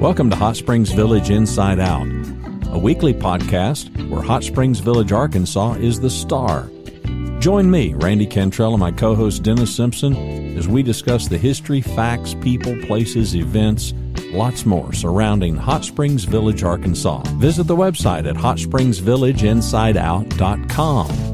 Welcome to Hot Springs Village Inside Out, a weekly podcast where Hot Springs Village, Arkansas is the star. Join me, Randy Cantrell, and my co host Dennis Simpson as we discuss the history, facts, people, places, events, lots more surrounding Hot Springs Village, Arkansas. Visit the website at hotspringsvillageinsideout.com.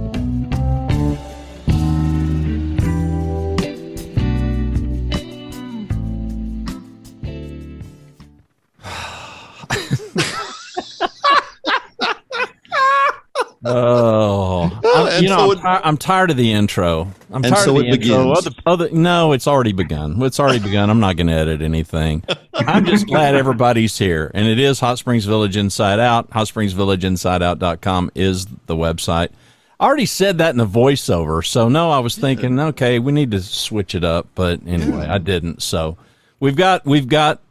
I'm, you know, so I'm, tired of the intro. I'm tired so of the intro. Other, other, no, it's already begun. It's already begun. I'm not going to edit anything. I'm just glad everybody's here, and it is Hot Springs Village Inside Out. HotSpringsVillageInsideOut.com is the website. I already said that in the voiceover, so no, I was thinking, okay, we need to switch it up, but anyway, I didn't. So we've got we've got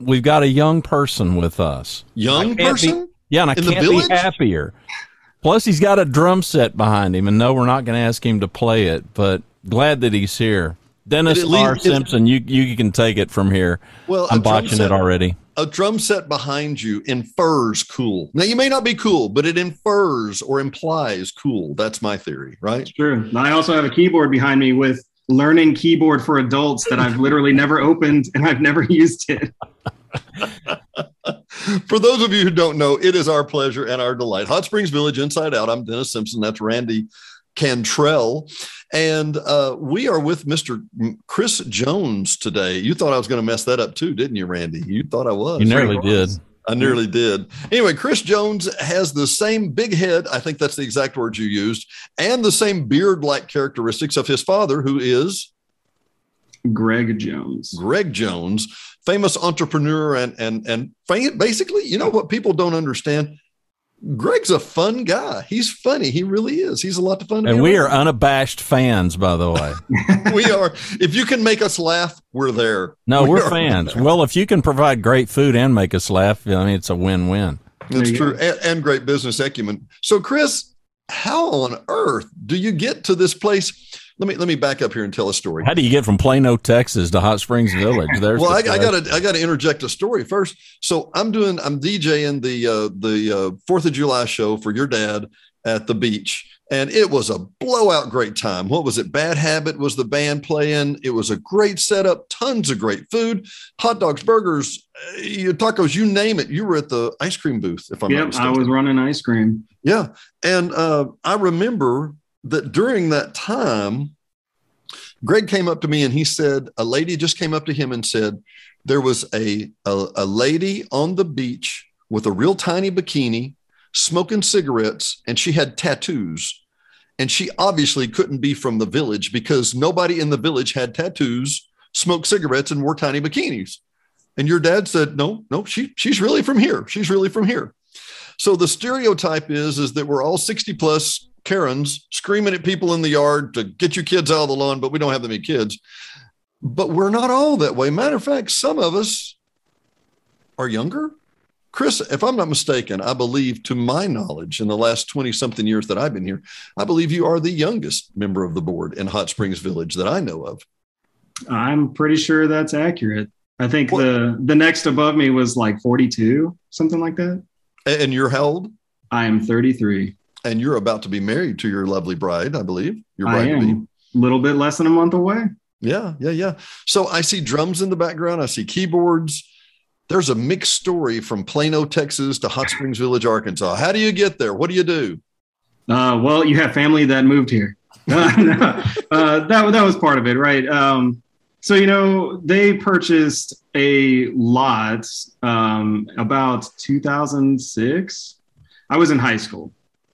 we've got a young person with us. Young person. Be, yeah, and I in can't be happier. Plus, he's got a drum set behind him, and no, we're not going to ask him to play it, but glad that he's here. Dennis R. Simpson, you you can take it from here. Well, I'm botching set, it already. A drum set behind you infers cool. Now, you may not be cool, but it infers or implies cool. That's my theory, right? It's true. I also have a keyboard behind me with learning keyboard for adults that I've literally never opened and I've never used it. For those of you who don't know, it is our pleasure and our delight. Hot Springs Village Inside Out. I'm Dennis Simpson. That's Randy Cantrell. And uh, we are with Mr. Chris Jones today. You thought I was going to mess that up too, didn't you, Randy? You thought I was. You nearly did. I nearly did. Anyway, Chris Jones has the same big head, I think that's the exact word you used, and the same beard like characteristics of his father, who is Greg Jones. Greg Jones famous entrepreneur and and and basically, you know what people don't understand. Greg's a fun guy. He's funny. He really is. He's a lot of fun. And we around. are unabashed fans, by the way. we are. If you can make us laugh, we're there. No, we are fans. Well, if you can provide great food and make us laugh, I mean, it's a win-win. That's true, and, and great business acumen. So, Chris, how on earth do you get to this place? Let me let me back up here and tell a story. How do you get from Plano, Texas, to Hot Springs Village? There's well, the I, I got to I got to interject a story first. So I'm doing I'm DJing the uh, the uh, Fourth of July show for your dad at the beach, and it was a blowout great time. What was it? Bad Habit was the band playing. It was a great setup, tons of great food, hot dogs, burgers, uh, tacos, you name it. You were at the ice cream booth, if I'm yep, I was running ice cream. Yeah, and uh, I remember that during that time, Greg came up to me and he said, a lady just came up to him and said, there was a, a, a lady on the beach with a real tiny bikini smoking cigarettes and she had tattoos. And she obviously couldn't be from the village because nobody in the village had tattoos, smoked cigarettes, and wore tiny bikinis. And your dad said, no, no, she, she's really from here. She's really from here. So the stereotype is, is that we're all 60 plus Karens screaming at people in the yard to get your kids out of the lawn, but we don't have that many kids. But we're not all that way. Matter of fact, some of us are younger. Chris, if I'm not mistaken, I believe, to my knowledge, in the last 20 something years that I've been here, I believe you are the youngest member of the board in Hot Springs Village that I know of. I'm pretty sure that's accurate. I think what? the the next above me was like 42, something like that. And you're how old? I am 33 and you're about to be married to your lovely bride, I believe. Your bride. A little bit less than a month away. Yeah, yeah, yeah. So I see drums in the background. I see keyboards. There's a mixed story from Plano, Texas to Hot Springs Village, Arkansas. How do you get there? What do you do? Uh, well, you have family that moved here. uh, that that was part of it, right? Um, so you know they purchased a lot um, about 2006. I was in high school,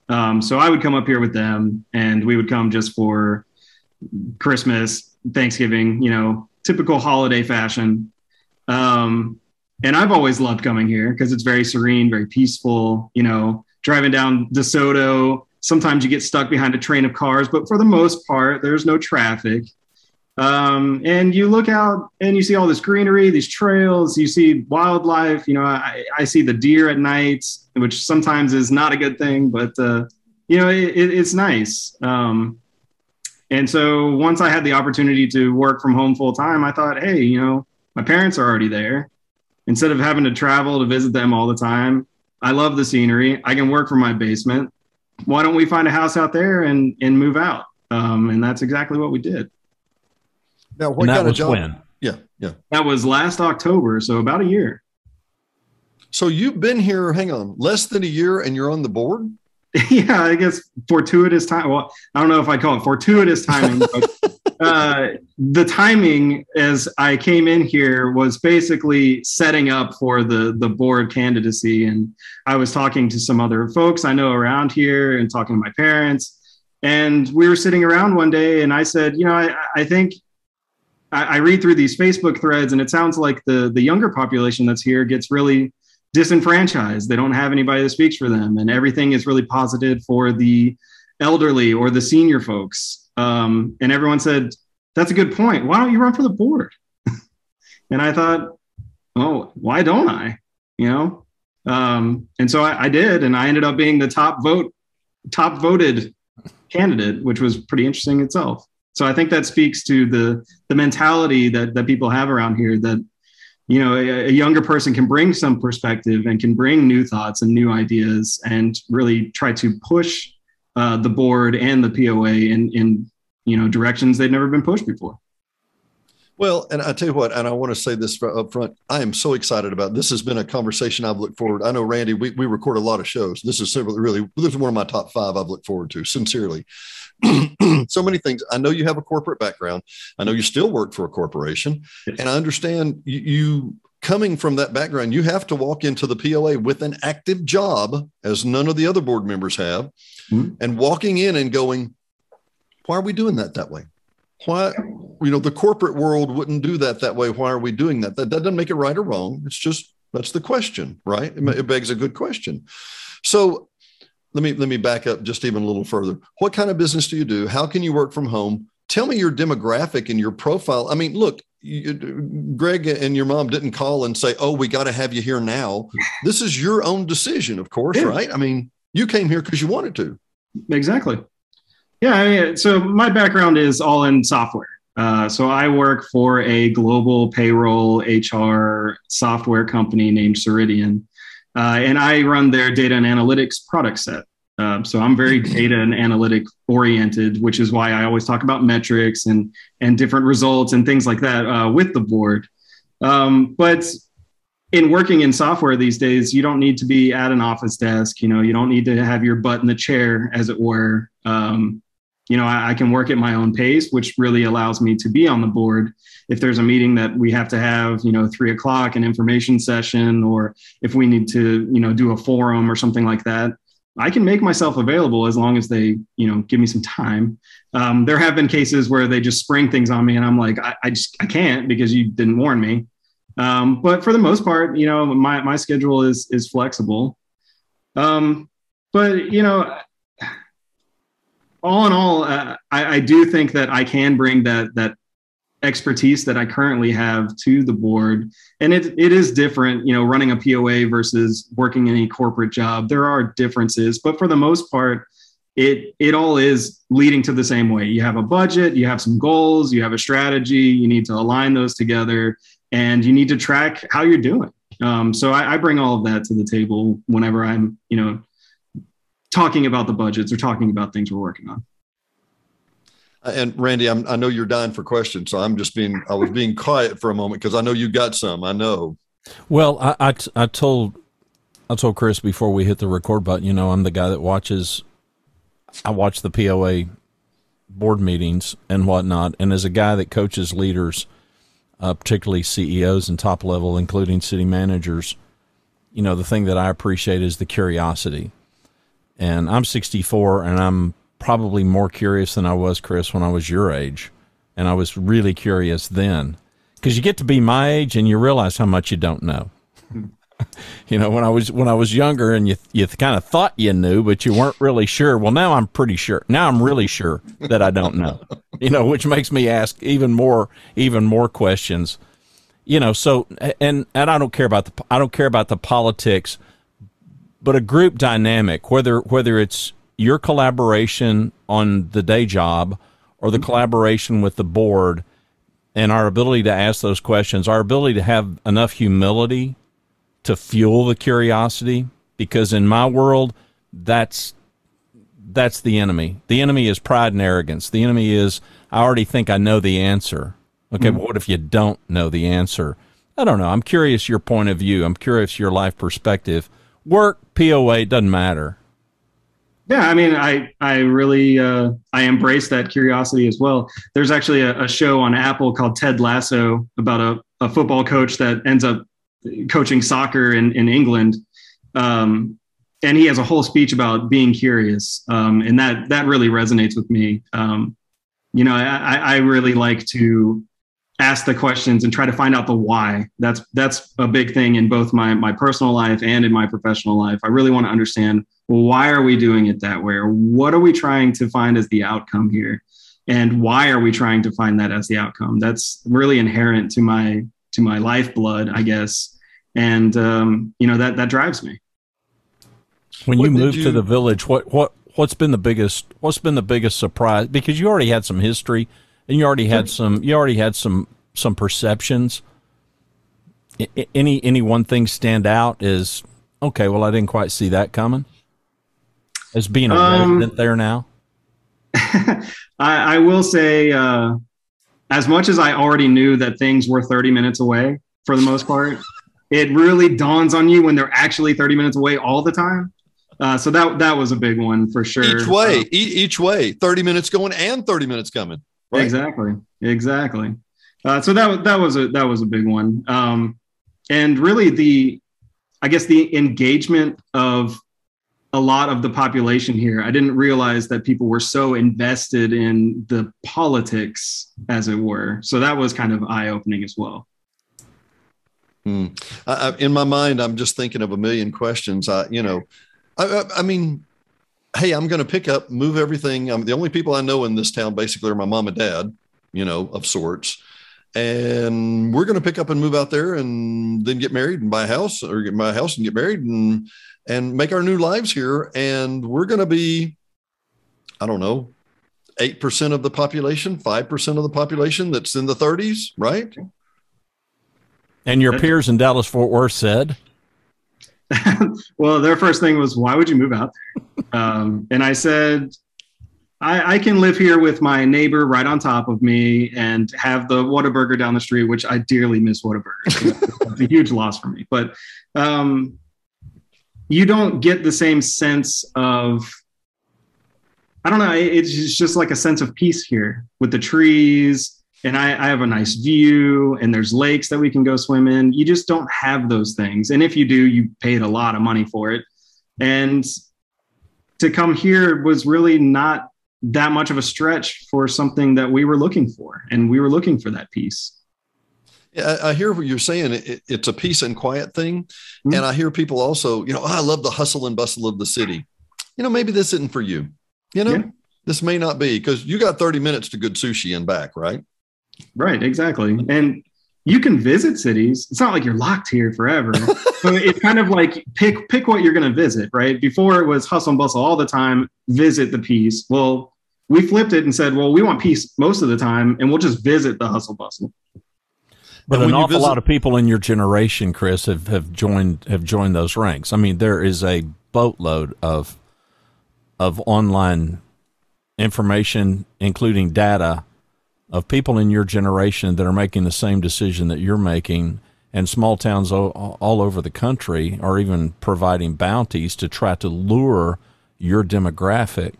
um, so I would come up here with them, and we would come just for Christmas, Thanksgiving, you know, typical holiday fashion. Um, and I've always loved coming here because it's very serene, very peaceful. You know, driving down DeSoto, sometimes you get stuck behind a train of cars, but for the most part, there's no traffic. Um, and you look out and you see all this greenery, these trails, you see wildlife. You know, I, I see the deer at night, which sometimes is not a good thing, but uh, you know, it, it, it's nice. Um, and so once I had the opportunity to work from home full time, I thought, hey, you know, my parents are already there. instead of having to travel to visit them all the time, I love the scenery. I can work from my basement. Why don't we find a house out there and and move out? Um, and that's exactly what we did. Now, what kind of job? When? Yeah, yeah. That was last October, so about a year. So you've been here, hang on, less than a year and you're on the board? yeah, I guess fortuitous time. Well, I don't know if I call it fortuitous timing, but uh, the timing as I came in here was basically setting up for the the board candidacy, and I was talking to some other folks I know around here and talking to my parents, and we were sitting around one day, and I said, you know, I, I think I, I read through these Facebook threads, and it sounds like the the younger population that's here gets really disenfranchised. They don't have anybody that speaks for them, and everything is really posited for the elderly or the senior folks. Um, and everyone said, "That's a good point. Why don't you run for the board?" and I thought, "Oh, why don't I?" You know. Um, and so I, I did, and I ended up being the top vote, top voted candidate, which was pretty interesting itself. So I think that speaks to the the mentality that that people have around here that you know a, a, younger person can bring some perspective and can bring new thoughts and new ideas and really try to push uh, the board and the POA in in you know directions they've never been pushed before. Well, and I tell you what, and I want to say this up front. I am so excited about this. Has been a conversation I've looked forward. I know Randy, we, we record a lot of shows. This is really this is one of my top five I've looked forward to. Sincerely, so many things. I know you have a corporate background. I know you still work for a corporation, yes. and I understand you, you coming from that background. You have to walk into the POA with an active job, as none of the other board members have, mm-hmm. and walking in and going, "Why are we doing that that way?" why you know the corporate world wouldn't do that that way why are we doing that that, that doesn't make it right or wrong it's just that's the question right it, it begs a good question so let me let me back up just even a little further. What kind of business do you do? How can you work from home? Tell me your demographic and your profile. I mean look you, greg and your mom didn't call and say oh we got to have you here now. This is your own decision of course yeah. right? I mean you came here because you wanted to. Exactly. Yeah, I mean, so my background is all in software. Uh, so I work for a global payroll HR software company named Ceridian, uh, and I run their data and analytics product set. Uh, so I'm very data and analytic oriented, which is why I always talk about metrics and and different results and things like that uh, with the board. Um, but in working in software these days, you don't need to be at an office desk. You know, you don't need to have your butt in the chair, as it were. Um, you know, I, I, can work at my own pace, which really allows me to be on the board. If there's a meeting that we have to have, you know, three o'clock, an information session, or if we need to, you know, do a forum or something like that, I can make myself available as long as they, you know, give me some time. Um, there have been cases where they just spring things on me, and I'm like, I, I just I can't because you didn't warn me. Um, but for the most part, you know, my my schedule is is flexible. Um, but you know, all in all, uh, I, I, do think that I can bring that that expertise that I currently have to the board, and it it is different. You know, running a POA versus working in a corporate job. There are differences, but for the most part, it it all is leading to the same way. You have a budget, you have some goals, you have a strategy. You need to align those together, and you need to track how you're doing. Um, so I, I bring all of that to the table whenever I'm, you know, talking about the budgets or talking about things we're working on. And Randy, I'm, i know you're dying for questions, so I'm just being I was being quiet for a moment because I know you got some. I know. Well, I, I, I told I told Chris before we hit the record button. You know, I'm the guy that watches. I watch the POA board meetings and whatnot, and as a guy that coaches leaders, uh, particularly CEOs and top level, including city managers, you know, the thing that I appreciate is the curiosity and I'm 64 and I'm probably more curious than I was, Chris, when I was your age. And I was really curious then because you get to be my age and you realize how much you don't know. you know, when I was when I was younger and you you kind of thought you knew, but you weren't really sure. Well, now I'm pretty sure. Now I'm really sure that I don't know. You know, which makes me ask even more even more questions. You know, so and and I don't care about the I don't care about the politics but a group dynamic, whether whether it's your collaboration on the day job or the mm-hmm. collaboration with the board, and our ability to ask those questions, our ability to have enough humility to fuel the curiosity, because in my world, that's that's the enemy. The enemy is pride and arrogance. The enemy is I already think I know the answer. Okay, mm-hmm. but what if you don't know the answer? I don't know. I'm curious your point of view. I'm curious your life perspective. Work, POA, doesn't matter. Yeah, I mean, I I really uh, I embrace that curiosity as well. There's actually a, a, show on Apple called Ted Lasso about a, a football coach that ends up coaching soccer in in England, um, and he has a whole speech about being curious, um, and that that really resonates with me. Um, you know, I, I really like to ask the questions and try to find out the why. That's that's a big thing in both my my personal life and in my professional life. I really want to understand well, why are we doing it that way, or what are we trying to find as the outcome here, and why are we trying to find that as the outcome? That's really inherent to my to my lifeblood, I guess, and um, you know that that drives me. When you moved you... to the village, what what what's been the biggest what's been the biggest surprise? Because you already had some history and you already had some you already had some some perceptions. Any any one thing stand out is okay well i didn't quite see that coming. As being a um, resident there now? I, I, will say uh, as much as i already knew that things were 30 minutes away for the most part it really dawns on you when they're actually 30 minutes away all the time. Uh, so that that was a big one for sure. Each way uh, each way 30 minutes going and 30 minutes coming Right? Exactly. Exactly. Uh, so that that was a that was a big one. Um, and really the, I guess the engagement of a lot of the population here. I didn't realize that people were so invested in the politics, as it were. So that was kind of eye opening as well. Hmm. I, in my mind, I'm just thinking of a million questions. I, you know, I, I mean, hey, I'm going to pick up, move everything. I'm the only people I know in this town basically are my mom and dad, you know, of sorts. And we're going to pick up and move out there and then get married and buy a house or get my house and get married and and make our new lives here. And we're going to be, I don't know, 8% of the population, 5% of the population that's in the 30s, right? And your peers in Dallas Fort Worth said, well, their first thing was, why would you move out? Um, and I said, I, I, can live here with my neighbor right on top of me and have the Whataburger down the street, which I dearly miss Whataburger. it's a huge loss for me. But um, you don't get the same sense of, I don't know, it's just like a sense of peace here with the trees and I, I, have a nice view and there's lakes that we can go swim in. You just don't have those things. And if you do, you paid a lot of money for it. And to come here was really not that much of a stretch for something that we were looking for. And we were looking for that peace. Yeah, I hear what you're saying. It, it's a peace and quiet thing. Mm-hmm. And I hear people also, you know, oh, I love the hustle and bustle of the city. You know, maybe this isn't for you. You know, yeah. this may not be because you got 30 minutes to good sushi and back, right? Right, exactly. And you can visit cities. It's not like you're locked here forever. so it's kind of like pick pick what you're going to visit, right? Before it was hustle and bustle all the time, visit the peace. Well, we flipped it and said, well, we want peace most of the time, and we'll just visit the hustle bustle. But an awful visit- lot of people in your generation, Chris, have, have joined have joined those ranks. I mean, there is a boatload of of online information, including data, of people in your generation that are making the same decision that you're making and small towns all, all over the country are even providing bounties to try to lure your demographic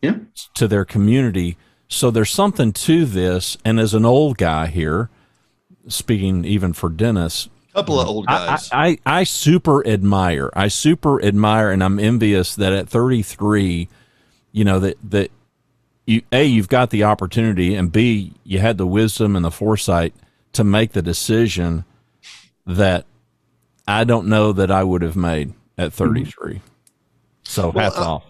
yeah. to their community. So there's something to this. And as an old guy here speaking even for dennis couple of old guys I, I, I super admire i super admire and i'm envious that at 33 you know that that you a you've got the opportunity and b you had the wisdom and the foresight to make the decision that I don't know that I would have made at mm-hmm. 33. Mm-hmm. So well, hats I, off.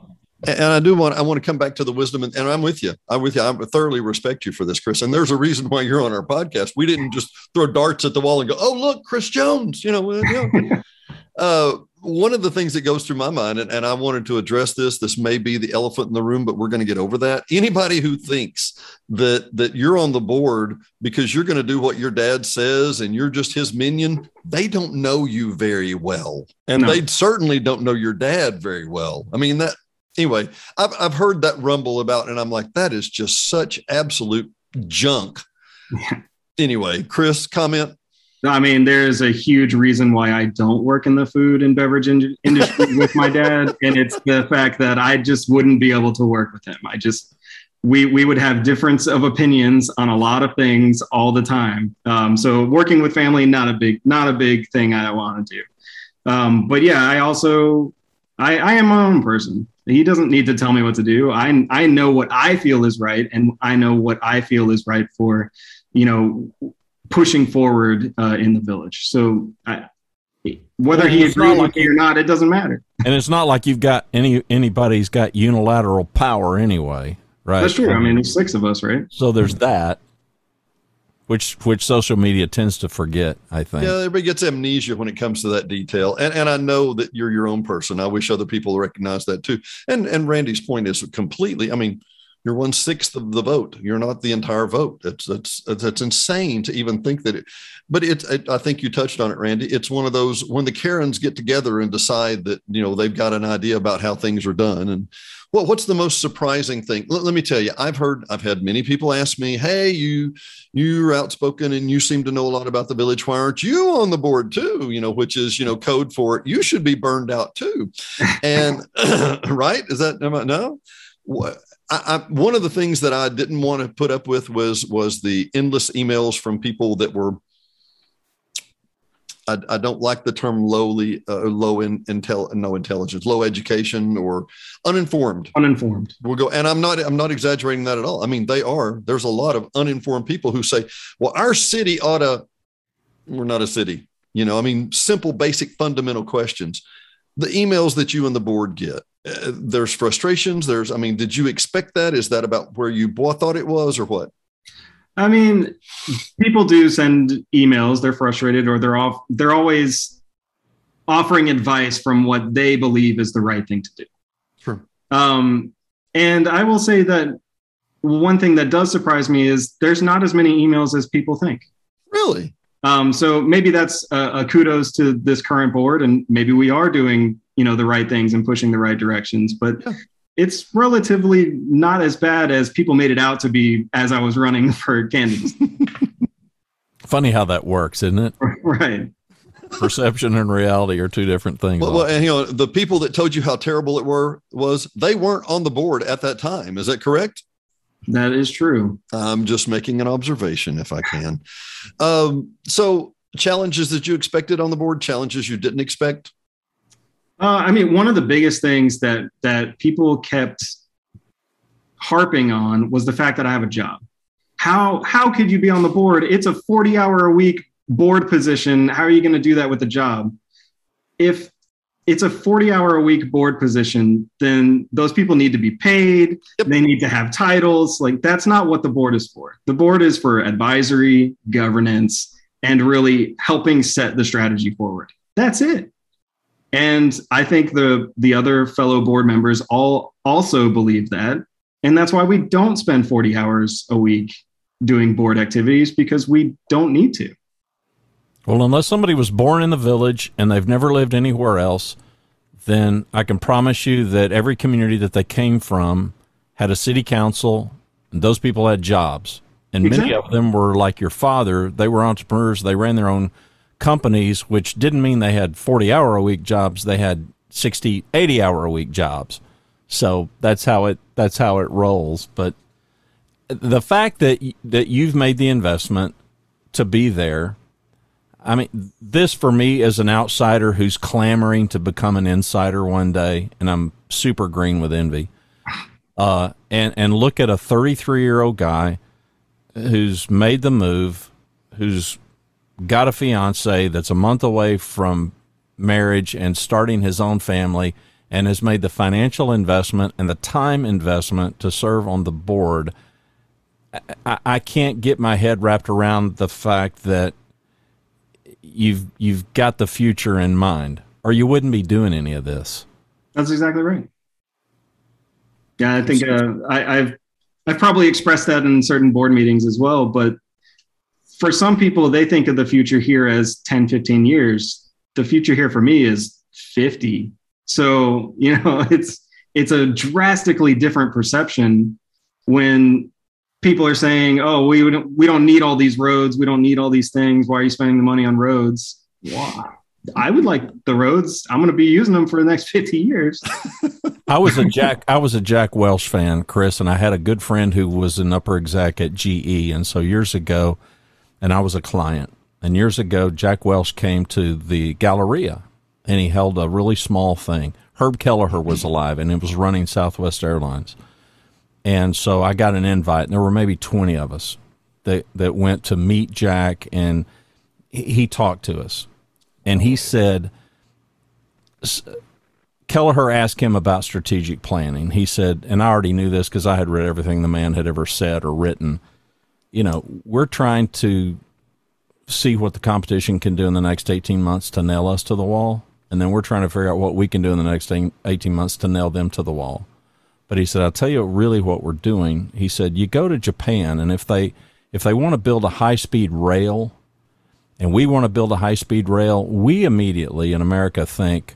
And I do want I want to come back to the wisdom, and, and, I'm with you. I'm with you. I thoroughly respect you for this, Chris. And there's a reason why you're on our podcast. We didn't just throw darts at the wall and go, "Oh, look, Chris Jones." You know, you know. uh, one of the things that goes through my mind, and, and I wanted to address this, this may be the elephant in the room, but we're going to get over that. Anybody who thinks that that you're on the board because you're going to do what your dad says and you're just his minion, they don't know you very well. And no. they certainly don't know your dad very well. I mean, that anyway, I've I've heard that rumble about, and I'm like, that is just such absolute junk. Anyway, Chris, comment. I mean, there's a huge reason why I don't work in the food and beverage in- industry with my dad, and it's the fact that I just wouldn't be able to work with him. I just we we would have difference of opinions on a lot of things all the time. Um, so working with family, not a big not a big thing I want to do. Um, but yeah, I also I, I am my own person. He doesn't need to tell me what to do. I I know what I feel is right, and I know what I feel is right for you know pushing forward uh, in the village. So I, whether he agrees like with me or not, it doesn't matter. And it's not like you've got any anybody's got unilateral power anyway, right? That's true. I mean, there's six of us, right? So there's that, which which social media tends to forget. I think. Yeah, everybody gets amnesia when it comes to that detail, and and I know that you're your own person. I wish other people recognize that too. And and Randy's point is completely. I mean, you're one sixth of the vote. You're not the entire vote. It's that's that's insane to even think that it. But it, it, I think you touched on it, Randy. It's one of those when the Karens get together and decide that you know they've got an idea about how things are done. And well, what's the most surprising thing? Let, let me tell you. I've heard. I've had many people ask me, "Hey, you you're outspoken and you seem to know a lot about the village. Why aren't you on the board too? You know, which is you know code for you should be burned out too. And right? Is that no? I, I, one of the things that I didn't want to put up with was was the endless emails from people that were. I, I don't like the term lowly, uh, low in intel, no intelligence, low education, or uninformed. Uninformed. We'll go, and I'm not. I'm not exaggerating that at all. I mean, they are. There's a lot of uninformed people who say, "Well, our city ought to." We're not a city, you know. I mean, simple, basic, fundamental questions. The emails that you and the board get uh, there's frustrations there's i mean did you expect that? Is that about where you thought it was or what? I mean people do send emails they're frustrated or they're off they're always offering advice from what they believe is the right thing to do. Sure. Um, and i will say that one thing that does surprise me is there's not as many emails as people think. Really um, so maybe that's a, a kudos to this current board and maybe we are doing you know the right things and pushing the right directions but yeah. it's relatively not as bad as people made it out to be as i was running for candies funny how that works isn't it? Right. Perception and reality are two different things. Well, well, and you know the people that told you how terrible it were was they weren't on the board at that time. Is that correct that is true i'm just making an observation if i can um, so challenges that you expected on the board challenges you didn't expect uh, I mean, one of the biggest things that that people kept harping on was the fact that I have a job. How how could you be on the board? It's a 40 hour a week board position. How are you going to do that with a job? If it's a 40 hour a week board position, then those people need to be paid. Yep. They need to have titles. Like that's not what the board is for. The board is for advisory, governance, and really helping set the strategy forward. That's it. And I think the the other fellow board members all also believe that. And that's why we don't spend 40 hours a week doing board activities because we don't need to. Well, unless somebody was born in the village and they've never lived anywhere else, then I can promise you that every community that they came from had a city council, and those people had jobs. And exactly. many of them were like your father. They were entrepreneurs. They ran their own companies, which didn't mean they had 40 hour a week jobs. They had 60, 80 hour a week jobs. So that's how it, that's how it rolls. But the fact that, that you've made the investment to be there, I mean, this for me as an outsider who's clamoring to become an insider one day, and I'm super green with envy. Uh, and and look at a 33 year old guy who's made the move, who's got a fiance that's a month away from marriage and starting his own family and has made the financial investment and the time investment to serve on the board. I, I can't get my head wrapped around the fact that you've you've got the future in mind. or you wouldn't be doing any of this. That's exactly right. Yeah, I think uh, I, I've I've probably expressed that in certain board meetings as well. But for some people, they think of the future here as 10, 15 years. The future here for me is 50. So, you know, it's it's a drastically different perception when people are saying, "Oh, we don't, we don't need all these roads. We don't need all these things. Why are you spending the money on roads?" I would like the roads. I'm going to be using them for the next 50 years. I was a Jack I was a Jack Welch fan, Chris, and I had a good friend who was an upper exec at GE and so years ago and I was a client. And years ago Jack Welch came to the Galleria and he held a really small thing. Herb Kelleher was alive and it was running Southwest Airlines. And so I got an invite and there were maybe 20 of us that that went to meet Jack and he talked to us and he said Kelleher asked him about strategic planning. He said, and I already knew this because I had read everything the man had ever said or written. You know, we're trying to see what the competition can do in the next 18 months to nail us to the wall. And then we're trying to figure out what we can do in the next 18 months to nail them to the wall. But he said, I'll tell you really what we're doing. He said, you go to Japan and if they, if they want to build a high speed rail and we want to build a high speed rail, we immediately in America think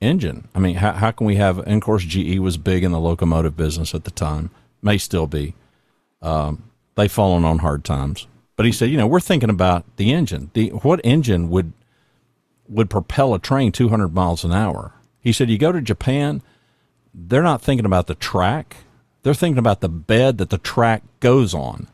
engine. I mean, how, how can we have, and of course, GE was big in the locomotive business at the time, may still be. Um, they've fallen on hard times. But he said, you know, we're thinking about the engine. The what engine would would propel a train 200 miles an hour? He said, you go to Japan, they're not thinking about the track. They're thinking about the bed that the track goes on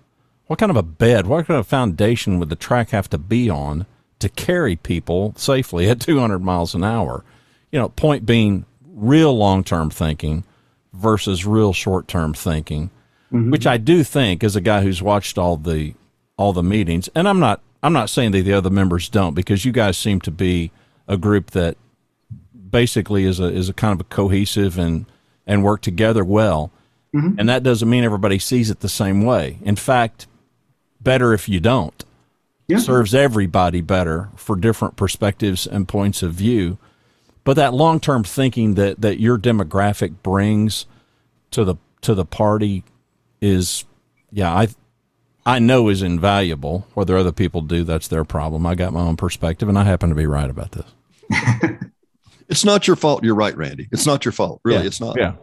what kind of a bed, what kind of foundation would the track have to be on to carry people safely at 200 miles an hour? You know, point being real long term thinking versus real short term thinking, mm-hmm. which I do think as a guy who's watched all the all the meetings, and I'm not I'm not saying that the other members don't because you guys seem to be a group that basically is a is a kind of a cohesive and and work together well. Mm-hmm. And that doesn't mean everybody sees it the same way. In fact, better if you don't. Yeah. Serves everybody better for different perspectives and points of view. But that long term thinking that, that your demographic brings to the to the party is yeah, I I know is invaluable. Whether other people do, that's their problem. I got my own perspective and I happen to be right about this. it's not your fault. You're right, Randy. It's not your fault. Really, yeah. it's not. Yeah.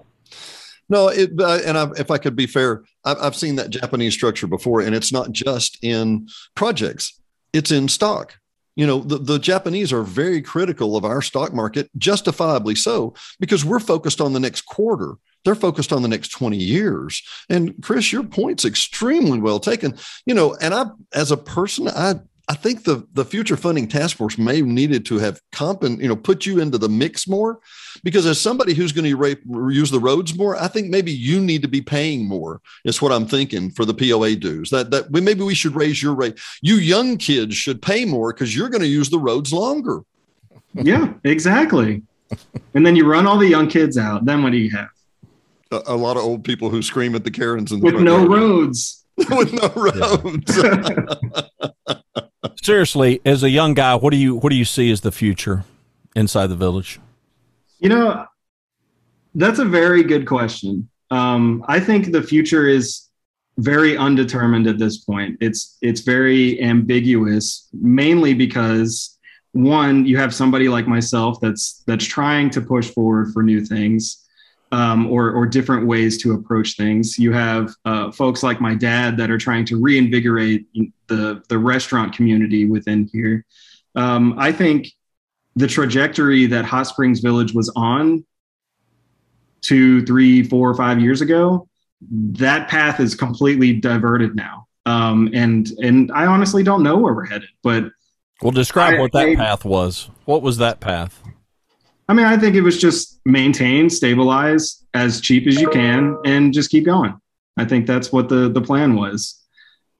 No, it, and I, if I could be fair, I've, I've seen that Japanese structure before, and it's not just in projects; it's in stock. You know, the, the Japanese are very critical of our stock market, justifiably so, because we're focused on the next quarter. They're focused on the next 20 years. And Chris, your point's extremely well taken. You know, and I, as a person, I I think the the future funding task force may have needed to have comp and you know put you into the mix more, because as somebody who's going to use the roads more, I think maybe you need to be paying more. Is what I'm thinking for the POA dues. That that maybe we should raise your rate. You young kids should pay more because you're going to use the roads longer. Yeah, exactly. and then you run all the young kids out. Then what do you have? A, a lot of old people who scream at the Karens and with no roads. with no roads. Seriously, as a young guy, what do you what do you see as the future inside the village? You know, that's a very good question. Um, I think the future is very undetermined at this point. It's it's very ambiguous, mainly because one, you have somebody like myself that's that's trying to push forward for new things um, or, or different ways to approach things. You have uh, folks like my dad that are trying to reinvigorate the, the restaurant community within here. Um, I think the trajectory that Hot Springs Village was on two, three, four, five years ago, that path is completely diverted now. Um, and and I honestly don't know where we're headed, but well, describe I, what that I, path was. What was that path? I mean, I think it was just maintain, stabilize as cheap as you can, and just keep going. I think that's what the the plan was.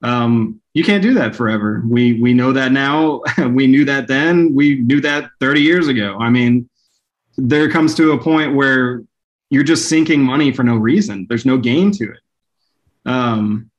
Um, you can't do that forever. We we know that now. we knew that then. We knew that 30 years ago. I mean, there comes to a point where you're just sinking money for no reason. There's no gain to it. Um,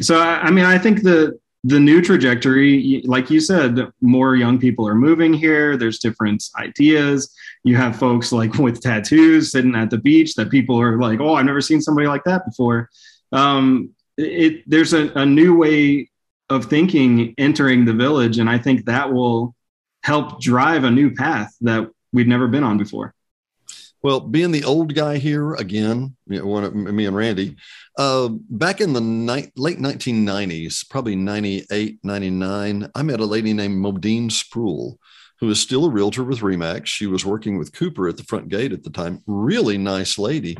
so I, I mean, I think the the new trajectory, like you said, more young people are moving here. There's different ideas. You have folks like with tattoos sitting at the beach that people are like, oh, I've never seen somebody like that before. Um, it, there's a, a new way of thinking entering the village. And I think that will help drive a new path that we've never been on before. Well, being the old guy here again, you know, one of me and Randy, uh, back in the ni- late 1990s, probably 98, 99, I met a lady named Modine Sproul, who is still a realtor with Remax. She was working with Cooper at the front gate at the time. Really nice lady.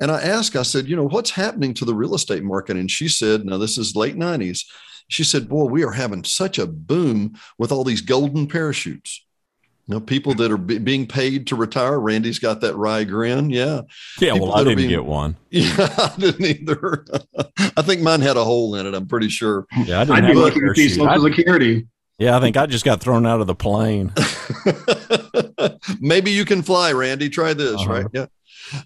And I asked, I said, you know, what's happening to the real estate market? And she said, now this is late 90s. She said, boy, we are having such a boom with all these golden parachutes. You know, people that are b- being paid to retire. Randy's got that wry grin. Yeah. Yeah. People well, I didn't being, get one. Yeah, I didn't either. I think mine had a hole in it. I'm pretty sure. Yeah. I didn't I'd be looking to see Social Security. Yeah. I think I just got thrown out of the plane. Maybe you can fly, Randy. Try this, uh-huh. right? Yeah.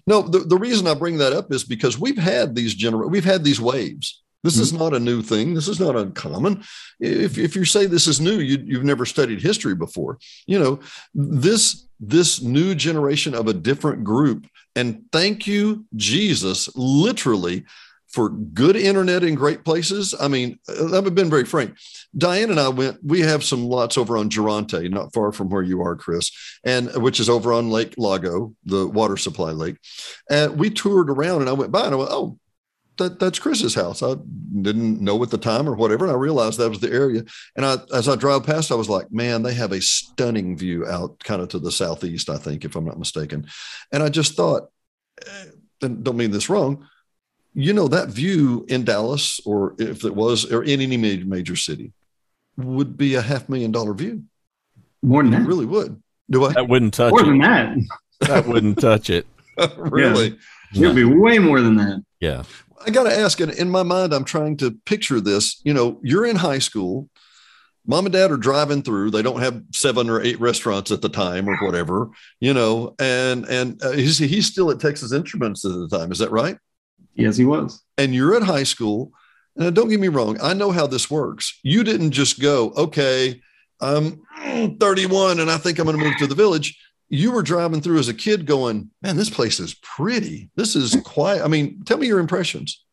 No, the, the reason I bring that up is because we've had these gener- we've had these waves. This is hmm. not a new thing. This is not uncommon. If, if you say this is new, you, you've never studied history before. You know, this this new generation of a different group. And thank you, Jesus, literally for good internet in great places. I mean, uh, I've been very frank. Diane and I went, we have some lots over on Geronte, not far from where you are, Chris, and which is over on Lake Lago, the water supply lake. And we toured around and I went by and I went, oh, that, that's Chris's house. I didn't know at the time or whatever. And I realized that was the area. And I, as I drove past, I was like, man, they have a stunning view out kind of to the southeast, I think, if I'm not mistaken. And I just thought, eh, and don't mean this wrong, you know, that view in Dallas, or if it was, or in any major, major city, would be a half million dollar view. More than it that. really would. Do I? That wouldn't touch more it. than that. that wouldn't touch it. really? Yeah. It'd be way more than that. Yeah. I got to ask, and in my mind, I'm trying to picture this. You know, you're in high school, mom and dad are driving through. They don't have seven or eight restaurants at the time or whatever, you know, and and uh, he's he's still at Texas Instruments at the time. Is that right? Yes, he was. And you're at high school. And don't get me wrong, I know how this works. You didn't just go, okay, I'm 31 and I think I'm going to move to the village you were driving through as a kid going, man, this place is pretty. This is quiet. I mean, tell me your impressions.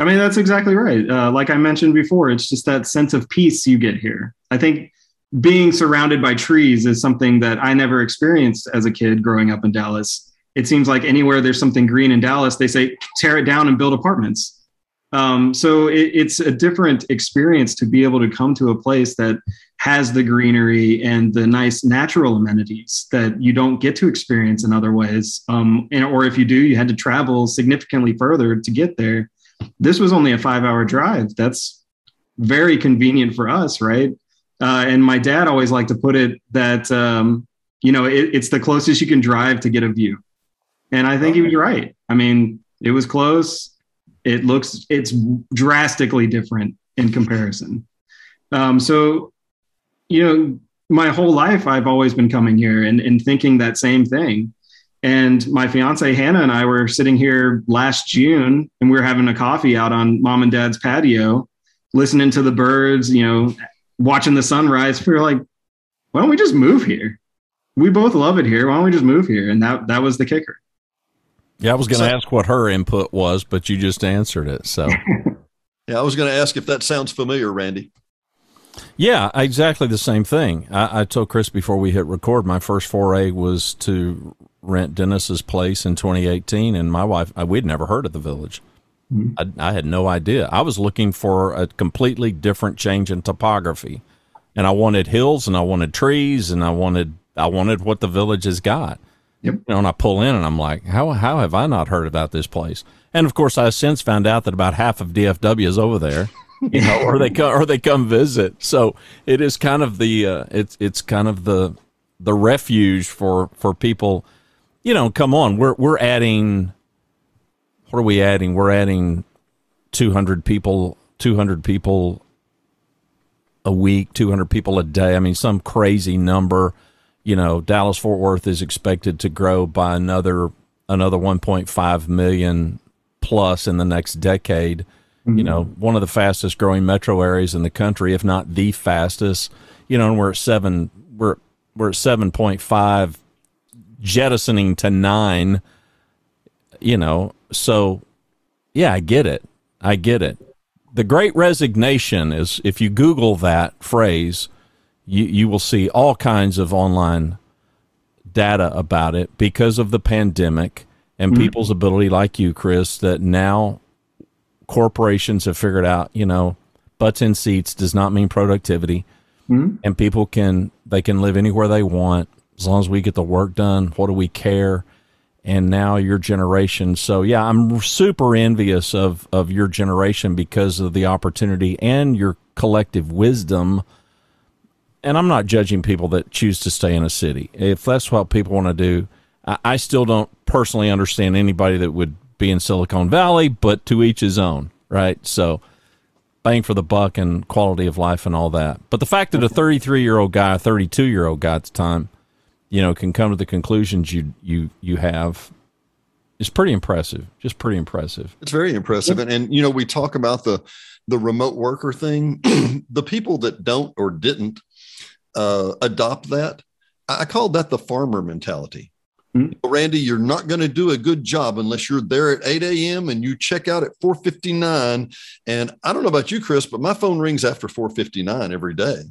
I mean, that's exactly right. Uh, like I mentioned before, it's just that sense of peace you get here. I think being surrounded by trees is something that I never experienced as a kid growing up in Dallas. It seems like anywhere there's something green in Dallas, they say tear it down and build apartments. Um, so it, it's a different experience to be able to come to a place that has the greenery and the nice natural amenities that you don't get to experience in other ways. Um, and, or if you do, you had to travel significantly further to get there. This was only a five hour drive. That's very convenient for us, right? Uh, and my dad always liked to put it that, um, you know, it, it's the closest you can drive to get a view. And I think he was right. I mean, it was close. It looks, it's drastically different in comparison. Um, so you know, my whole life I've always been coming here and, and thinking that same thing. And my fiance Hannah and I were sitting here last June and we were having a coffee out on mom and dad's patio, listening to the birds, you know, watching the sunrise. We were like, why don't we just move here? We both love it here. Why don't we just move here? And that that was the kicker. Yeah, I was going to so, ask what her input was, but you just answered it. So, yeah, I was going to ask if that sounds familiar, Randy. Yeah, exactly the same thing. I, I, told Chris before we hit record, my first foray was to rent Dennis's place in 2018, and my wife, I, we'd never heard of the village. Mm-hmm. I, I, had no idea. I was looking for a completely different change in topography, and I wanted hills, and I wanted trees, and I wanted I wanted what the village has got. Yep. You know, and I pull in, and I'm like, how how have I not heard about this place? And of course, I since found out that about half of DFW is over there. you know, or they come or they come visit. So it is kind of the uh, it's it's kind of the the refuge for for people. You know, come on, we're we're adding. What are we adding? We're adding two hundred people. Two hundred people a week, 200 people a day. I mean, some crazy number. You know, Dallas Fort Worth is expected to grow by another another 1.5 million plus in the next decade mm-hmm. you know, one of the fastest growing metro areas in the country, if not the fastest. You know, and we're at seven, we're we're at seven point five, jettisoning to nine. You know, so yeah, I get it. I get it. The Great Resignation is, if you Google that phrase, you you will see all kinds of online data about it because of the pandemic and mm-hmm. people's ability, like you, Chris, that now corporations have figured out, you know, butts in seats does not mean productivity. Mm-hmm. And people can they can live anywhere they want as long as we get the work done. What do we care? And now your generation. So yeah, I'm super envious of of your generation because of the opportunity and your collective wisdom and I'm not judging people that choose to stay in a city. If that's what people want to do, I, I still don't personally understand anybody that would be in Silicon Valley, but to each his own, right? So bang for the buck and quality of life and all that. But the fact that a 33 year old guy, a 32 year old guy at the time, you know, can come to the conclusions you you you have is pretty impressive. Just pretty impressive. It's very impressive, and and you know we talk about the the remote worker thing. the people that don't or didn't uh, adopt that. I call that the farmer mentality. Mm-hmm. Randy, you're not going to do a good job unless you're there at 8 a.m. and you check out at 4:59. And I don't know about you, Chris, but my phone rings after 4:59 every day.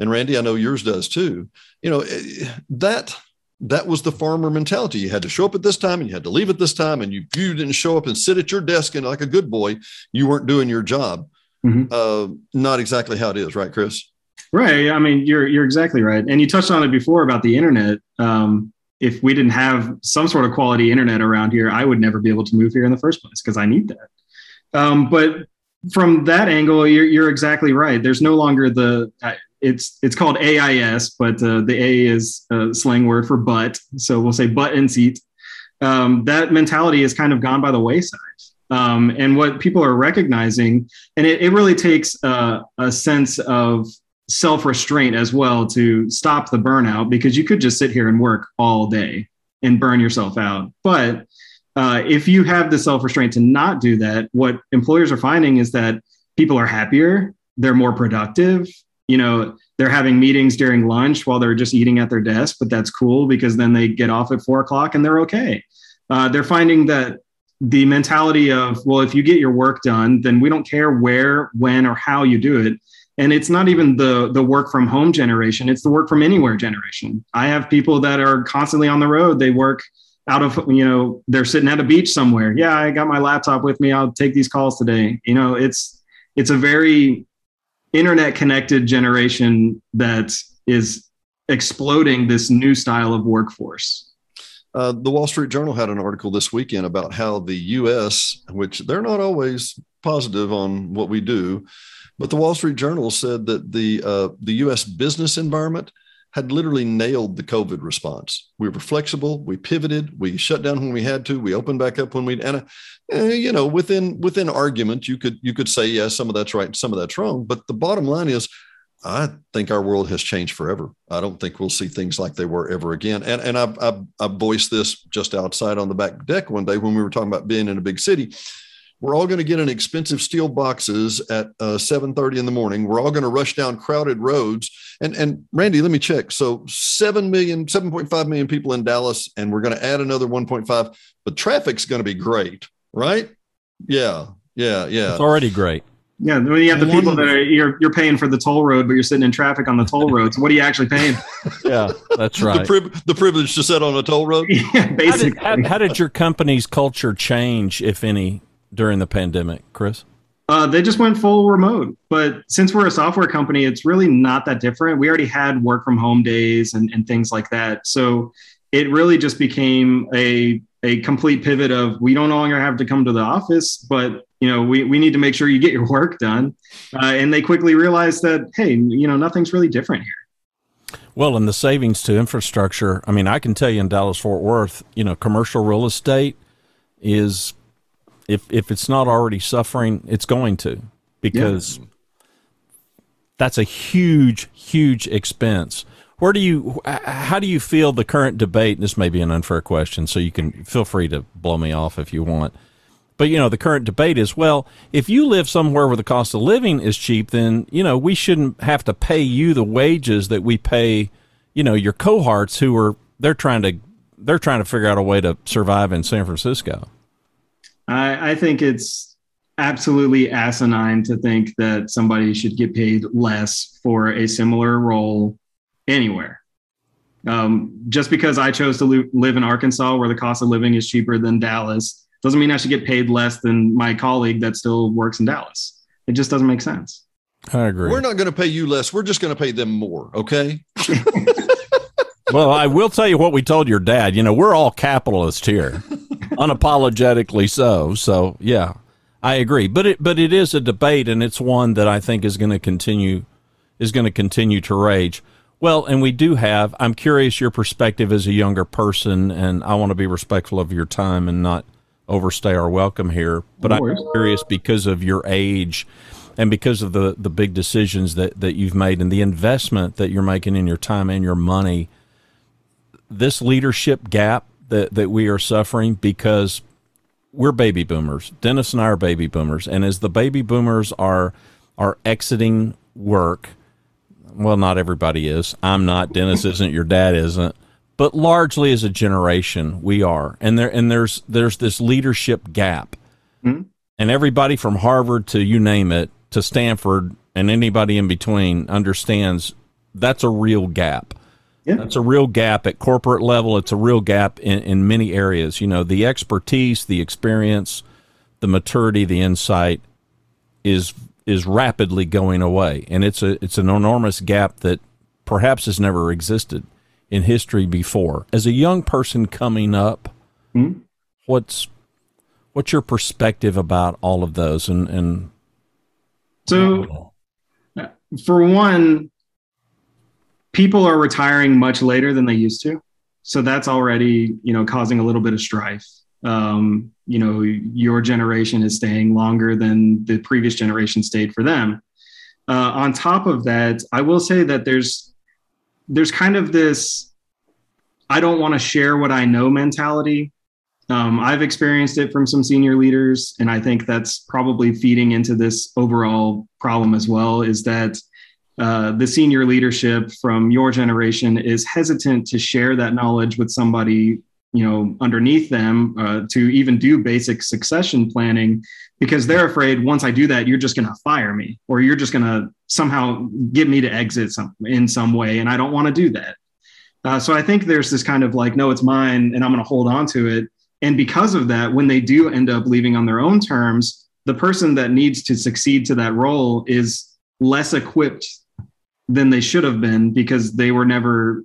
And Randy, I know yours does too. You know eh, that that was the farmer mentality. You had to show up at this time and you had to leave at this time, and you you didn't show up and sit at your desk and like a good boy, you weren't doing your job. Mm-hmm. Uh, not exactly how it is, right, Chris? Right. I mean, you're you're exactly right, and you touched on it before about the internet. Um, if we didn't have some sort of quality internet around here, I would never be able to move here in the first place because I need that. Um, but from that angle, you're, you're exactly right. There's no longer the uh, it's it's called AIS, but uh, the A is a slang word for butt, so we'll say butt and seat. Um, that mentality is kind of gone by the wayside. Um, and what people are recognizing, and it, it really takes uh, a sense of self restraint as well to stop the burnout because you could just sit here and work all day and burn yourself out. But uh, if you have the self restraint to not do that, what employers are finding is that people are happier, they're more productive. You know, they're having meetings during lunch while they're just eating at their desk, but that's cool because then they get off at four o'clock and they're okay. Uh, they're finding that the mentality of, well, if you get your work done, then we don't care where, when, or how you do it and it's not even the the work from home generation it's the work from anywhere generation. I have people that are constantly on the road they work out of you know they're sitting at a beach somewhere. Yeah i got my laptop with me i'll take these calls today. You know it's it's a very internet connected generation that is exploding this new style of workforce. Uh, the Wall Street Journal had an article this weekend about how the U.S., which they're not always positive on what we do, but the Wall Street Journal said that the uh, the U.S. business environment had literally nailed the COVID response. We were flexible. We pivoted. We shut down when we had to. We opened back up when we and uh, you know within within argument you could you could say yes yeah, some of that's right some of that's wrong. But the bottom line is. I think our world has changed forever. I don't think we'll see things like they were ever again. And and I, I, I voiced this just outside on the back deck one day when we were talking about being in a big city we're all going to get in expensive steel boxes at uh, 7.30 in the morning we're all going to rush down crowded roads and and randy let me check so 7 million 7.5 million people in dallas and we're going to add another 1.5 but traffic's going to be great right yeah yeah yeah it's already great yeah, when you have the people that are you're you're paying for the toll road, but you're sitting in traffic on the toll road. So what are you actually paying? yeah, that's right. the, pri- the, privilege to sit on a toll road. yeah, basically. How did, how, how did your company's culture change, if any, during the pandemic, Chris? Uh, they just went full remote. But since we're a software company, it's really not that different. We already had work from home days and, and things like that. So it really just became a a complete pivot of we don't no longer have to come to the office, but you know we, we need to make sure you get your work done. Uh, and they quickly realized that hey, you know nothing's really different here. Well, and the savings to infrastructure. I mean, I can tell you in Dallas Fort Worth, you know, commercial real estate is if if it's not already suffering, it's going to because yeah. that's a huge, huge expense. Where do you, how do you feel the current debate? This may be an unfair question, so you can feel free to blow me off if you want. But you know, the current debate is well, if you live somewhere where the cost of living is cheap, then you know we shouldn't have to pay you the wages that we pay, you know, your cohorts who are they're trying to they're trying to figure out a way to survive in San Francisco. I, I think it's absolutely asinine to think that somebody should get paid less for a similar role anywhere. Um, just because I chose to li- live in Arkansas, where the cost of living is cheaper than Dallas, doesn't mean I should get paid less than my colleague that still works in Dallas. It just doesn't make sense. I agree. We're not going to pay you less. We're just going to pay them more. Okay. well, I will tell you what we told your dad. You know, we're all capitalists here, unapologetically so. So, yeah, I agree. But it, but it is a debate, and it's one that I think is going to continue, is going to continue to rage. Well, and we do have. I'm curious your perspective as a younger person, and I want to be respectful of your time and not overstay our welcome here. But I'm curious because of your age and because of the the big decisions that that you've made and the investment that you're making in your time and your money. This leadership gap that that we are suffering because we're baby boomers. Dennis and I are baby boomers, and as the baby boomers are are exiting work well, not everybody is. I'm not. Dennis isn't. Your dad isn't. But largely as a generation, we are, and there and there's there's this leadership gap, mm-hmm. and everybody from Harvard to you name it to Stanford and anybody in between understands that's a real gap. Yeah. That's a real gap at corporate level. It's a real gap in, in many areas. You know, the expertise, the experience, the maturity, the insight is is rapidly going away, and it's a it's an enormous gap that perhaps has never existed in history before. As a young person coming up, mm-hmm. what's what's your perspective about all of those? And and so, for one, people are retiring much later than they used to, so that's already you know causing a little bit of strife. Um, you know your generation is staying longer than the previous generation stayed for them. Uh, on top of that i will say that there's there's kind of this i don't want to share what i know mentality. Um, i've experienced it from some senior leaders and i think that's probably feeding into this overall problem as well is that uh, the senior leadership from your generation is hesitant to share that knowledge with somebody you know underneath them uh, to even do basic succession planning because they're afraid once i do that you're just going to fire me or you're just going to somehow get me to exit some, in some way and i don't want to do that. Uh, so i think there's this kind of like no it's mine and i'm going to hold on to it. And because of that when they do end up leaving on their own terms the person that needs to succeed to that role is less equipped than they should have been because they were never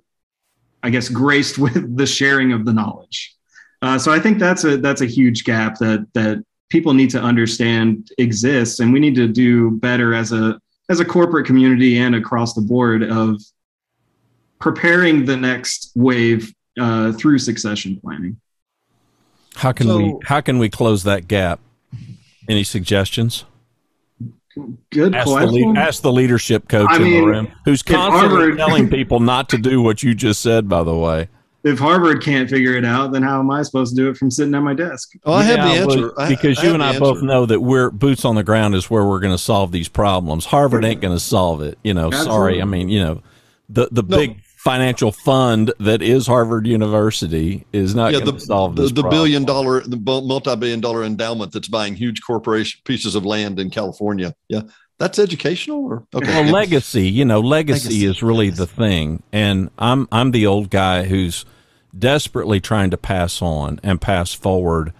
I guess, graced with the sharing of the knowledge. Uh, so I think that's a that's a huge gap that that people need to understand exists, and we need to do better as a as a corporate community and across the board of preparing the next wave uh, through succession planning. How can so, we how can we close that gap? Any suggestions? Good ask question. The, ask the leadership coach I in mean, the room who's constantly Harvard, telling people not to do what you just said. By the way, if Harvard can't figure it out, then how am I supposed to do it from sitting at my desk? Oh, I have the answer. Well, because I, you and I both know that we're boots on the ground is where we're going to solve these problems. Harvard ain't going to solve it. You know, Absolutely. sorry. I mean, you know, the the no. big financial fund that is Harvard University is not yeah, going to solve this. The, the billion dollar, the multi-billion dollar endowment that's buying huge corporation pieces of land in California. Yeah, that's educational or okay. Well, legacy, you know, legacy, legacy is really legacy. the thing, and I'm I'm the old guy who's desperately trying to pass on and pass forward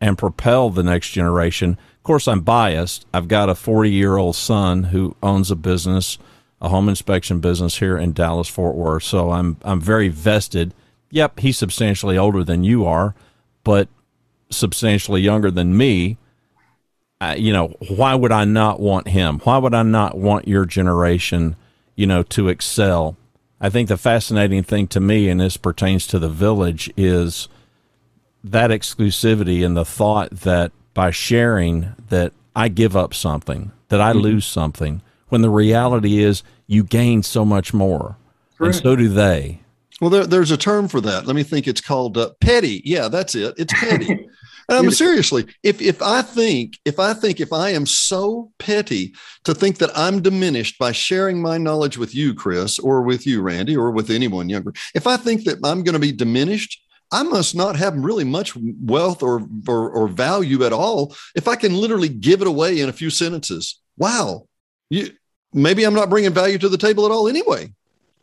and propel the next generation. Of course, I'm biased. I've got a 40 year old son who owns a business a home inspection business here in Dallas Fort Worth. So I'm I'm very vested. Yep, he's substantially older than you are, but substantially younger than me. Uh, you know, why would I not want him? Why would I not want your generation, you know, to excel? I think the fascinating thing to me, and this pertains to the village, is that exclusivity and the thought that by sharing that I give up something, that I mm-hmm. lose something when the reality is you gain so much more. Correct. And so do they. Well, there, there's a term for that. Let me think. It's called uh, petty. Yeah, that's it. It's petty. And I'm seriously, if if I think if I think if I am so petty to think that I'm diminished by sharing my knowledge with you, Chris, or with you, Randy, or with anyone younger, if I think that I'm going to be diminished, I must not have really much wealth or, or, or value at all if I can literally give it away in a few sentences. Wow, you maybe I'm not bringing value to the table at all anyway.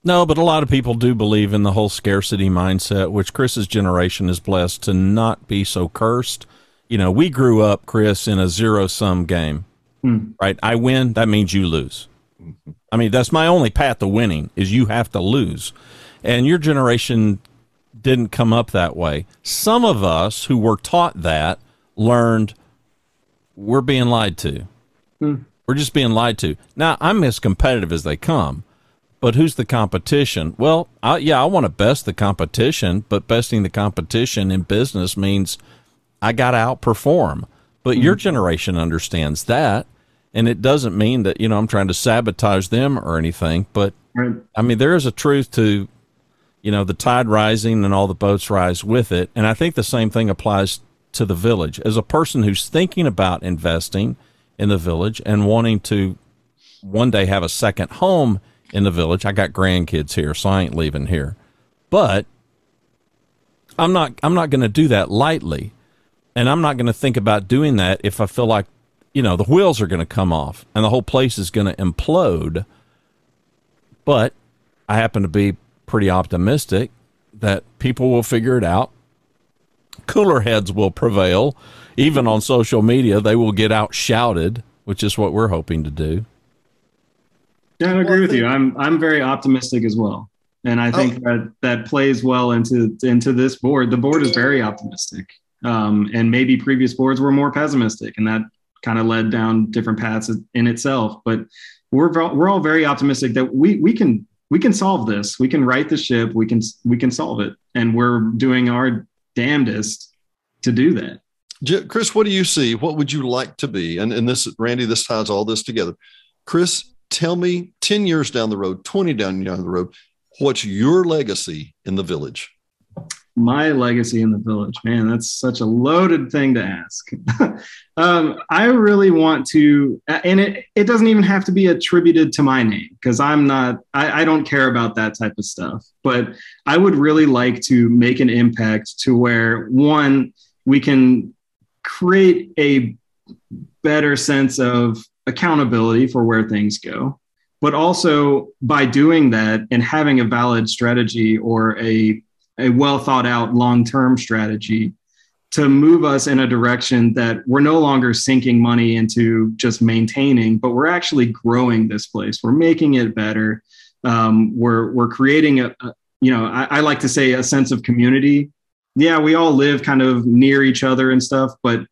No, but a lot of people do believe in the whole scarcity mindset, which Chris's generation is blessed to not be so cursed. You know, we grew up, Chris, in a zero sum game, hmm. right? I win, that means you lose. I mean, that's my only path to winning is you have to lose. And your generation didn't come up that way. Some of us who were taught that learned we're being lied to. Hmm. We're just being lied to. Now, I'm as competitive as they come but who's the competition? Well, I, yeah, I want to best the competition, but besting the competition in business means I got to outperform. But mm-hmm. your generation understands that. And it doesn't mean that, you know, I'm trying to sabotage them or anything. But right. I mean, there is a truth to, you know, the tide rising and all the boats rise with it. And I think the same thing applies to the village. As a person who's thinking about investing in the village and wanting to one day have a second home in the village. I got grandkids here, so I ain't leaving here. But I'm not I'm not going to do that lightly. And I'm not going to think about doing that if I feel like, you know, the wheels are going to come off and the whole place is going to implode. But I happen to be pretty optimistic that people will figure it out. Cooler heads will prevail. Even on social media, they will get out shouted, which is what we're hoping to do. Yeah, I agree well, with you. I'm I'm very optimistic as well, and I think oh. that that plays well into into this board. The board is very optimistic, um, and maybe previous boards were more pessimistic, and that kind of led down different paths in itself. But we're we're all very optimistic that we we can we can solve this. We can right the ship. We can we can solve it, and we're doing our damnedest to do that. Chris, what do you see? What would you like to be? And and this, Randy, this ties all this together. Chris, tell me 10 years down the road, 20 down, the road, what's your legacy in the village? My legacy in the village, man, that's such a loaded thing to ask. um, I really want to, and it, it doesn't even have to be attributed to my name because I'm not, I, I don't care about that type of stuff. But I would really like to make an impact to where one, we can create a better sense of accountability for where things go. But also by doing that and having a valid strategy or a, a well thought out long term strategy to move us in a direction that we're no longer sinking money into just maintaining, but we're actually growing this place. We're making it better. Um, we're we're creating a, a you know I, I, like to say a sense of community. Yeah, we all live kind of near each other and stuff, but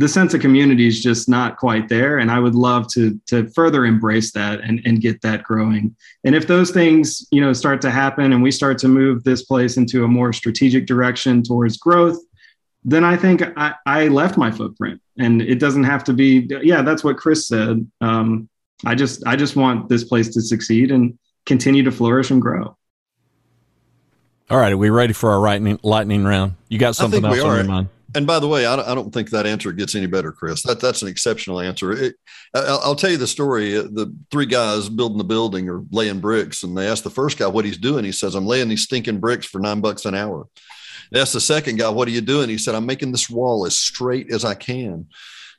the sense of community is just not quite there and i would love to to further embrace that and, and get that growing. And if those things you know start to happen and we start to move this place into a more strategic direction towards growth then i think i, I left my footprint. And it doesn't have to be yeah that's what chris said. Um, i just i just want this place to succeed and continue to flourish and grow all right are we ready for our lightning lightning round you got something else on your mind and by the way, I don't, I don't, think that answer gets any better, Chris. That that's an exceptional answer. It, I'll, I'll, tell you the story. Uh, the three guys building the building or laying bricks, and they asked the first guy what he's doing. He says, "I'm laying these stinking bricks for nine bucks an hour." They asked the second guy, "What are you doing?" He said, "I'm making this wall as straight as I can."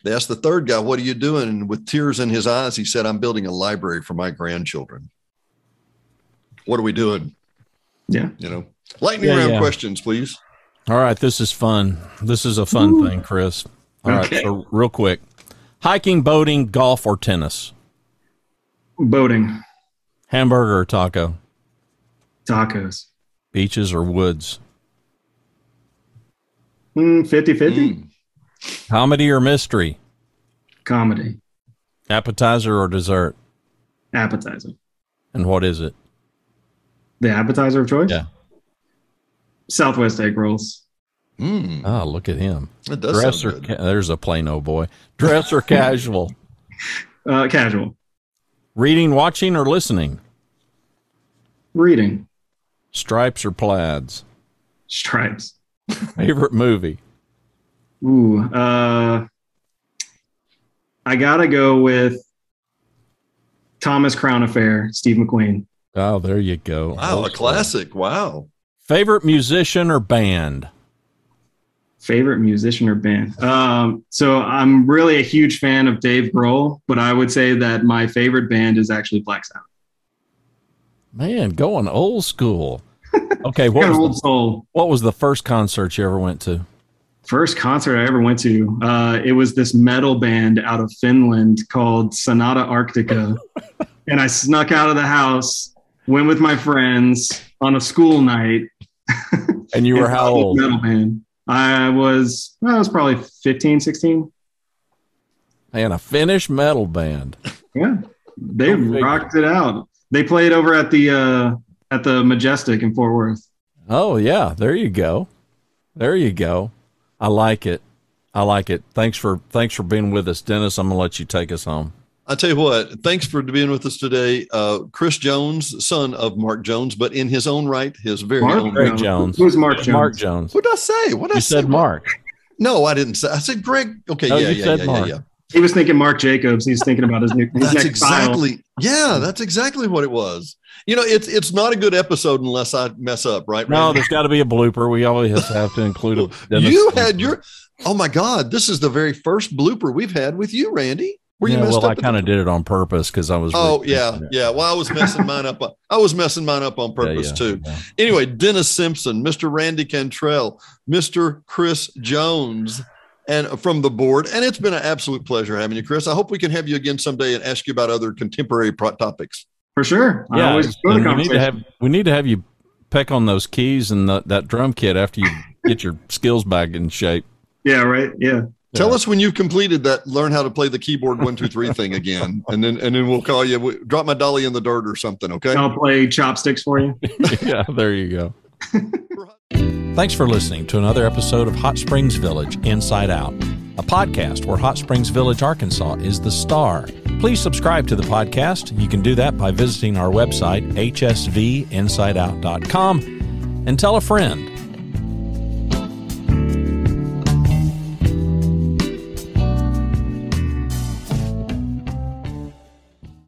They asked the third guy, "What are you doing?" And with tears in his eyes, he said, "I'm building a library for my grandchildren." What are we doing? Yeah, you know, lightning yeah, round yeah. questions, please. All right, this is fun. This is a fun Ooh. thing, Chris. All okay. right, so real quick. Hiking, boating, golf, or tennis? Boating. Hamburger or taco? Tacos. Beaches or woods? Mm, 50 50. Mm. Comedy or mystery? Comedy. Appetizer or dessert? Appetizer. And what is it? The appetizer of choice? Yeah. Southwest egg rolls. Mm. Oh, look at him. Dress or ca- there's a plain old boy. Dress or casual? Uh, casual. Reading, watching, or listening? Reading. Stripes or plaids? Stripes. Favorite movie? Ooh, uh, I gotta go with Thomas Crown Affair, Steve McQueen. Oh, there you go. Wow, a classic. Wow. Favorite musician or band? Favorite musician or band? Um, so I'm really a huge fan of Dave Grohl, but I would say that my favorite band is actually Black Sabbath. Man, going old school. Okay, what was old the, soul. What was the first concert you ever went to? First concert I ever went to. Uh, it was this metal band out of Finland called Sonata Arctica, and I snuck out of the house, went with my friends on a school night. And you were how old? Metal band. I was I was probably 15, 16. And a Finnish metal band. Yeah. They rocked it out. They played over at the uh at the Majestic in Fort Worth. Oh yeah, there you go. There you go. I like it. I like it. Thanks for thanks for being with us, Dennis. I'm gonna let you take us home. I tell you what, thanks for being with us today. Uh, Chris Jones, son of Mark Jones, but in his own right, his very Mark own. Greg Jones. Who's Mark Jones? Mark Jones. What did I say? What did you I said Mark. No, I didn't say. I said Greg. Okay, no, yeah, yeah, yeah, yeah, yeah. He was thinking Marc Jacobs. He's thinking about his new. His that's exactly. Style. Yeah, that's exactly what it was. You know, it's it's not a good episode unless I mess up, right? No, Randy? there's got to be a blooper. We always have to include a. you had your. Oh my God! This is the very first blooper we've had with you, Randy. Were you yeah, well, I kind of did it on purpose because I was. Oh yeah, yeah. Well, I was messing mine up. Uh, I was messing mine up on purpose yeah, yeah, too. Anyway, Dennis Simpson, Mr. Randy Cantrell, Mr. Chris Jones, and uh, from the board. And it's been an absolute pleasure having you, Chris. I hope we can have you again someday and ask you about other contemporary pro- topics. For sure. Yeah, we need to have we need to have you peck on those keys and the, that drum kit after you get your skills back in shape. Yeah. Right. Yeah. Tell yeah. us when you've completed that. Learn how to play the keyboard one two three thing again, and then and then we'll call you. Drop my dolly in the dirt or something. Okay. I'll play chopsticks for you. yeah, there you go. Thanks for listening to another episode of Hot Springs Village Inside Out, a podcast where Hot Springs Village, Arkansas is the star. Please subscribe to the podcast. You can do that by visiting our website, hsvinsideout.com, and tell a friend.